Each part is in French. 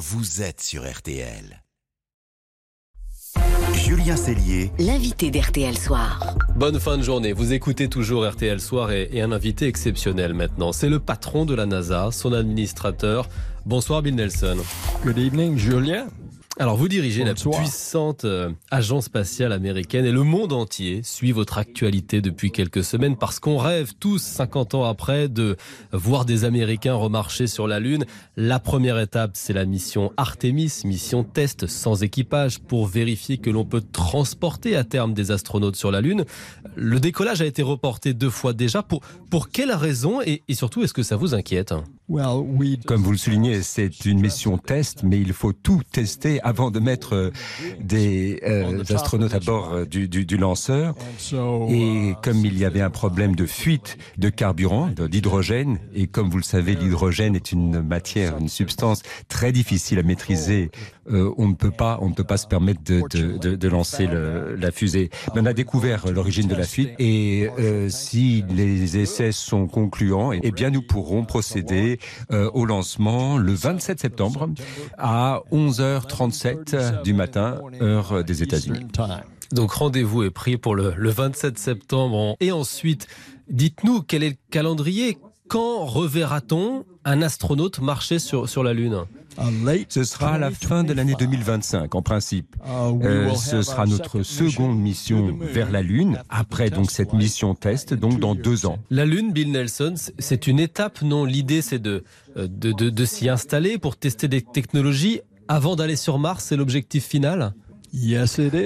vous êtes sur RTL. Julien Cellier, l'invité d'RTL Soir. Bonne fin de journée. Vous écoutez toujours RTL Soir et, et un invité exceptionnel maintenant. C'est le patron de la NASA, son administrateur. Bonsoir Bill Nelson. Good evening, Julien. Alors vous dirigez Bonsoir. la puissante euh, agence spatiale américaine et le monde entier suit votre actualité depuis quelques semaines parce qu'on rêve tous 50 ans après de voir des Américains remarcher sur la Lune. La première étape c'est la mission Artemis, mission test sans équipage pour vérifier que l'on peut transporter à terme des astronautes sur la Lune. Le décollage a été reporté deux fois déjà. Pour, pour quelles raisons et, et surtout est-ce que ça vous inquiète? Comme vous le soulignez, c'est une mission test, mais il faut tout tester avant de mettre euh, des euh, astronautes à bord euh, du, du- du lanceur. so Et comme il y avait un problème de fuite de carburant, d'hydrogène, et comme vous le savez, l'hydrogène est une matière, une substance très difficile à maîtriser, euh, on ne peut pas, on ne peut pas se permettre de, de, de, de lancer le- la fusée. Mais on a découvert l'origine de la fuite, et euh, si les essais sont concluants, eh bien nous pourrons procéder euh, au lancement le 27 septembre à 11h37 du matin, heure des États-Unis. Donc rendez-vous est pris pour le, le 27 septembre. Et ensuite, dites-nous quel est le calendrier Quand reverra-t-on un astronaute marcher sur, la Lune? Ce sera à la fin de l'année 2025, en principe. We Euh, ce sera notre seconde mission vers la Lune, après donc cette mission test, donc dans deux ans. La Lune, Bill Nelson, c'est une étape, non L'idée, c'est de, euh, de, de, de s'y installer pour tester des technologies avant d'aller sur Mars. C'est l'objectif final?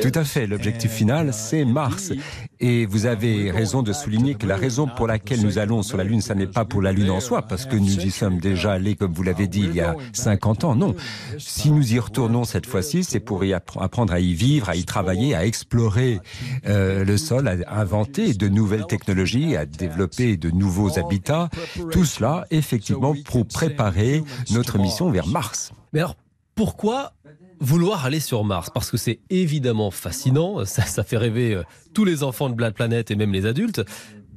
Tout à fait, l'objectif final, c'est Mars. Et vous avez raison de souligner que la raison pour laquelle nous allons sur la Lune, ça n'est pas pour la Lune en soi, parce que nous y sommes déjà allés, comme vous l'avez dit, il y a 50 ans. Non. Si nous y retournons cette fois-ci, c'est pour y appre- apprendre à y vivre, à y travailler, à explorer euh, le sol, à inventer de nouvelles technologies, à développer de nouveaux habitats. Tout cela, effectivement, pour préparer notre mission vers Mars. Mais alors, pourquoi vouloir aller sur Mars Parce que c'est évidemment fascinant, ça, ça fait rêver euh, tous les enfants de Black Planet et même les adultes.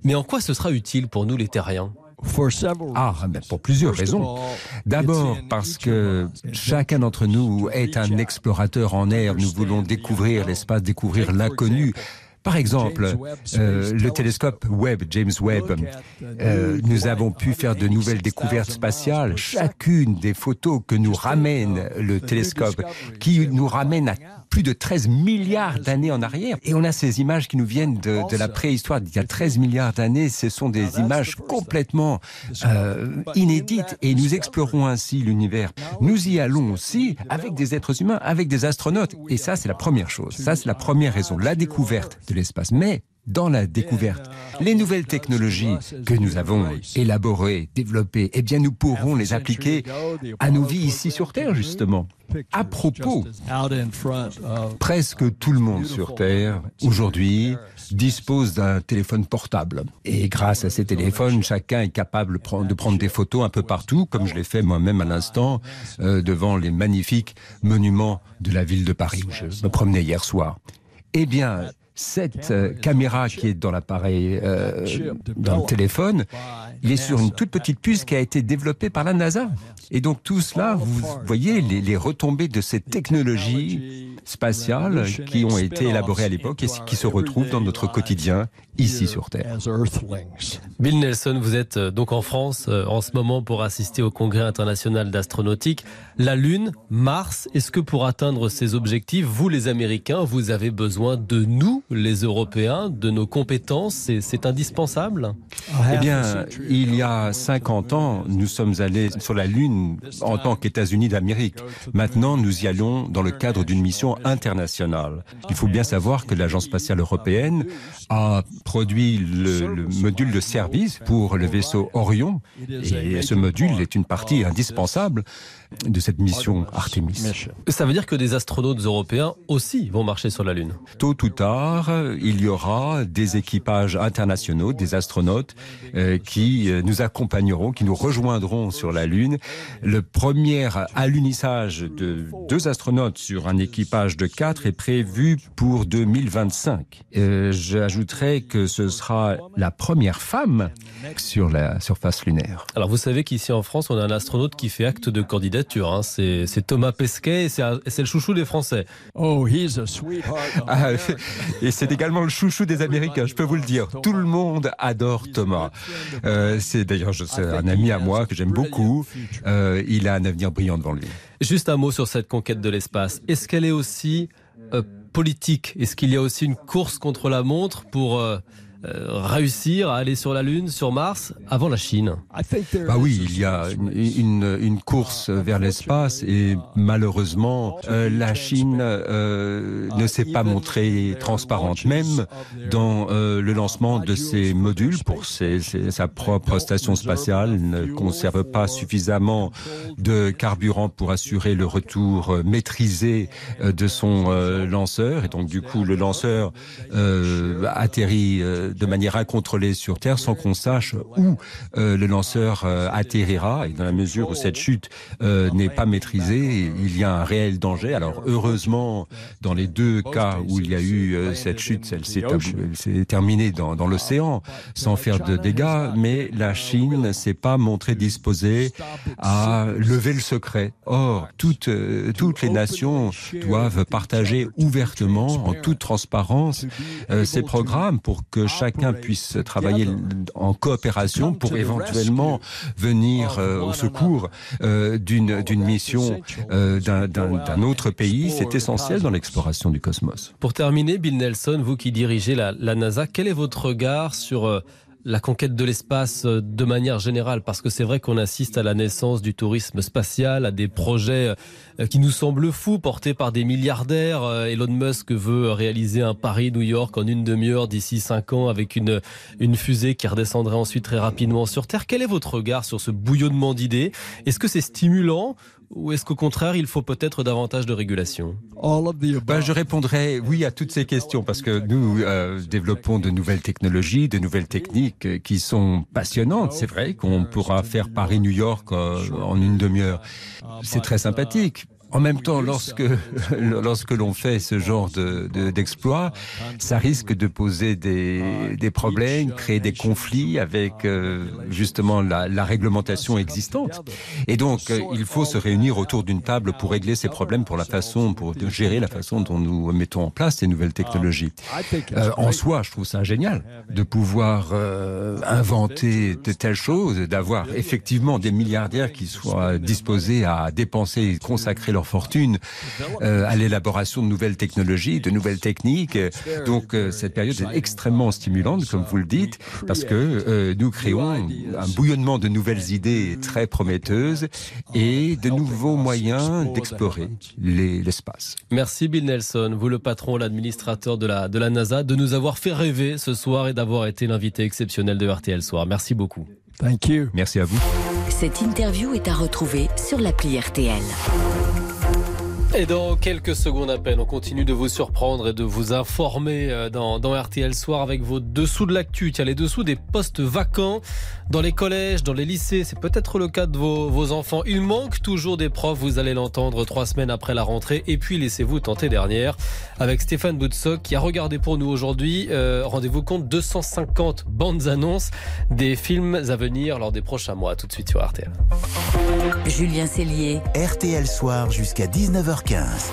Mais en quoi ce sera utile pour nous les terriens? For several Ah, ben, pour plusieurs raisons. D'abord parce que chacun d'entre nous est un explorateur en air. Nous voulons découvrir l'espace, découvrir l'inconnu. Par exemple, euh, le télescope Webb, James Webb, euh, nous avons pu faire de nouvelles découvertes spatiales. Chacune des photos que nous ramène le télescope, qui nous ramène à plus de 13 milliards d'années en arrière. Et on a ces images qui nous viennent de, de la préhistoire d'il y a 13 milliards d'années. Ce sont des images complètement euh, inédites et nous explorons ainsi l'univers. Nous y allons aussi avec des êtres humains, avec des astronautes. Et ça, c'est la première chose. Ça, c'est la première raison, la découverte de l'espace. Mais dans la découverte, les nouvelles technologies que nous avons élaborées, développées, eh bien, nous pourrons les appliquer à nos vies ici sur Terre, justement. À propos, Presque tout le monde sur Terre, aujourd'hui, dispose d'un téléphone portable. Et grâce à ces téléphones, chacun est capable de prendre- de prendre des photos un peu partout, comme je l'ai fait moi-même à l'instant, euh, devant les magnifiques monuments de la ville de Paris, où je me promenais hier soir. Eh bien, cette euh, caméra qui est dans l'appareil, euh, dans le téléphone, il est sur une toute petite puce qui a été développée par la NASA. Et donc tout cela, vous voyez les, les retombées de ces technologies spatiales qui ont été élaborées à l'époque et qui se retrouvent dans notre quotidien ici sur Terre. Bill Nelson, vous êtes euh, donc en France en ce moment pour assister au Congrès international d'astronautique. La Lune, Mars, est-ce que pour atteindre ces objectifs, vous les Américains, vous avez besoin de nous, les Européens, de nos compétences C'est- indispensable Eh bien, il y a 50 ans, nous sommes allés sur la Lune en tant qu'États-Unis d'Amérique. Maintenant, nous y allons dans le cadre d'une mission internationale. Il faut bien savoir que l'Agence spatiale européenne a produit le, le module de service pour le vaisseau Orion. Et ce module est une partie indispensable de cette mission Artemis. Ça veut dire que des astronautes européens aussi vont marcher sur la Lune. Tôt ou tard, il y aura des équipages internationaux, des astronautes euh, qui euh, nous accompagneront, qui nous rejoindront sur la Lune. Le premier alunissage de deux astronautes sur un équipage de quatre est prévu pour 2025. Euh, J'ajouterai que ce sera la première femme sur la surface lunaire. Alors vous savez qu'ici en France, on a un astronaute qui fait acte de candidature. Hein. C'est Thomas Pesquet et c'est le chouchou des Français. Oh, he's a sweetheart. Ah, et c'est également le chouchou des Américains, je peux vous le dire. Tout le monde adore Thomas. Euh, c'est d'ailleurs un ami à moi que j'aime beaucoup. Euh, il a un avenir brillant devant lui. Juste un mot sur cette conquête de l'espace. Est-ce qu'elle est aussi euh, politique? Est-ce qu'il y a aussi une course contre la montre pour euh, euh, réussir à aller sur la Lune, sur Mars, avant la Chine. Bah oui, il y a une, une, course vers l'espace et malheureusement, euh, la Chine euh, ne s'est pas montrée transparente. Même dans euh, le lancement de ses modules pour ses, ses, sa propre station spatiale, ne conserve pas suffisamment de carburant pour assurer le retour maîtrisé de son lanceur. Et donc, du coup, le lanceur atterrit de manière incontrôlée sur Terre sans qu'on sache où euh, le lanceur euh, atterrira. Et dans la mesure où cette chute euh, n'est pas maîtrisée, il y a un réel danger. Alors heureusement, dans les deux cas où il y a eu cette chute, elle s'est terminée dans, dans l'océan sans faire de dégâts, mais la Chine ne s'est pas montrée disposée à lever le secret. Or, toutes, toutes les nations doivent partager ouvertement, en toute transparence, ces programmes pour que chacun puisse travailler en coopération pour éventuellement venir euh, au secours euh, d'une d'une mission euh, d'un autre pays. C'est essentiel dans l'exploration du cosmos. Pour terminer, Bill Nelson, vous qui dirigez la, la NASA, quel est votre regard sur la conquête de l'espace euh, de manière générale, parce que c'est vrai qu'on assiste à la naissance du tourisme spatial, à des projets euh, qui nous semblent fous, portés par des milliardaires. Euh, Elon Musk veut réaliser un Paris-New York en une demi-heure d'ici cinq ans avec une, une fusée qui redescendrait ensuite très rapidement sur Terre. Quel est votre regard sur ce bouillonnement d'idées? Est-ce que c'est stimulant ou est-ce qu'au contraire, il faut peut-être davantage de régulation? Ben, Je répondrai oui à toutes ces questions parce que nous euh, développons de nouvelles technologies, de nouvelles techniques euh, qui sont passionnantes. C'est vrai qu'on pourra faire Paris-New York euh, en une demi-heure. C'est très sympathique. En même temps, lorsque, lorsque l'on fait ce genre d'exploit, de, ça risque de poser des, des, problèmes, créer des conflits avec euh, justement la, réglementation existante. Et donc, euh, il faut se réunir autour d'une table pour régler ces problèmes, pour la façon, pour gérer la façon dont nous mettons en place ces nouvelles technologies. Euh, en soi, je trouve ça génial de pouvoir inventer de telles choses, d'avoir effectivement des milliardaires qui soient disposés à dépenser et consacrer leur fortune euh, à l'élaboration de nouvelles technologies, de nouvelles techniques. Donc euh, cette période est extrêmement stimulante, comme vous le dites, parce que euh, nous créons un bouillonnement de nouvelles idées très prometteuses et de nouveaux moyens d'explorer l'espace. Merci Bill Nelson, vous le patron, l'administrateur de la, de la NASA, de nous avoir fait rêver ce soir et d'avoir été l'invité exceptionnel de RTL Soir. Merci beaucoup. Thank you. Merci à vous. Cette interview est à retrouver sur l'appli RTL. Et dans quelques secondes à peine, on continue de vous surprendre et de vous informer euh, dans, dans RTL Soir avec vos dessous de l'actu. Tiens, les dessous des postes vacants dans les collèges, dans les lycées. C'est peut-être le cas de vos, vos enfants. Il manque toujours des profs, vous allez l'entendre trois semaines après la rentrée. Et puis, laissez-vous tenter dernière avec Stéphane Boutsock qui a regardé pour nous aujourd'hui, euh, rendez-vous compte, 250 bandes annonces des films à venir lors des prochains mois. Tout de suite sur RTL. Julien Cellier. RTL Soir jusqu'à 19h15.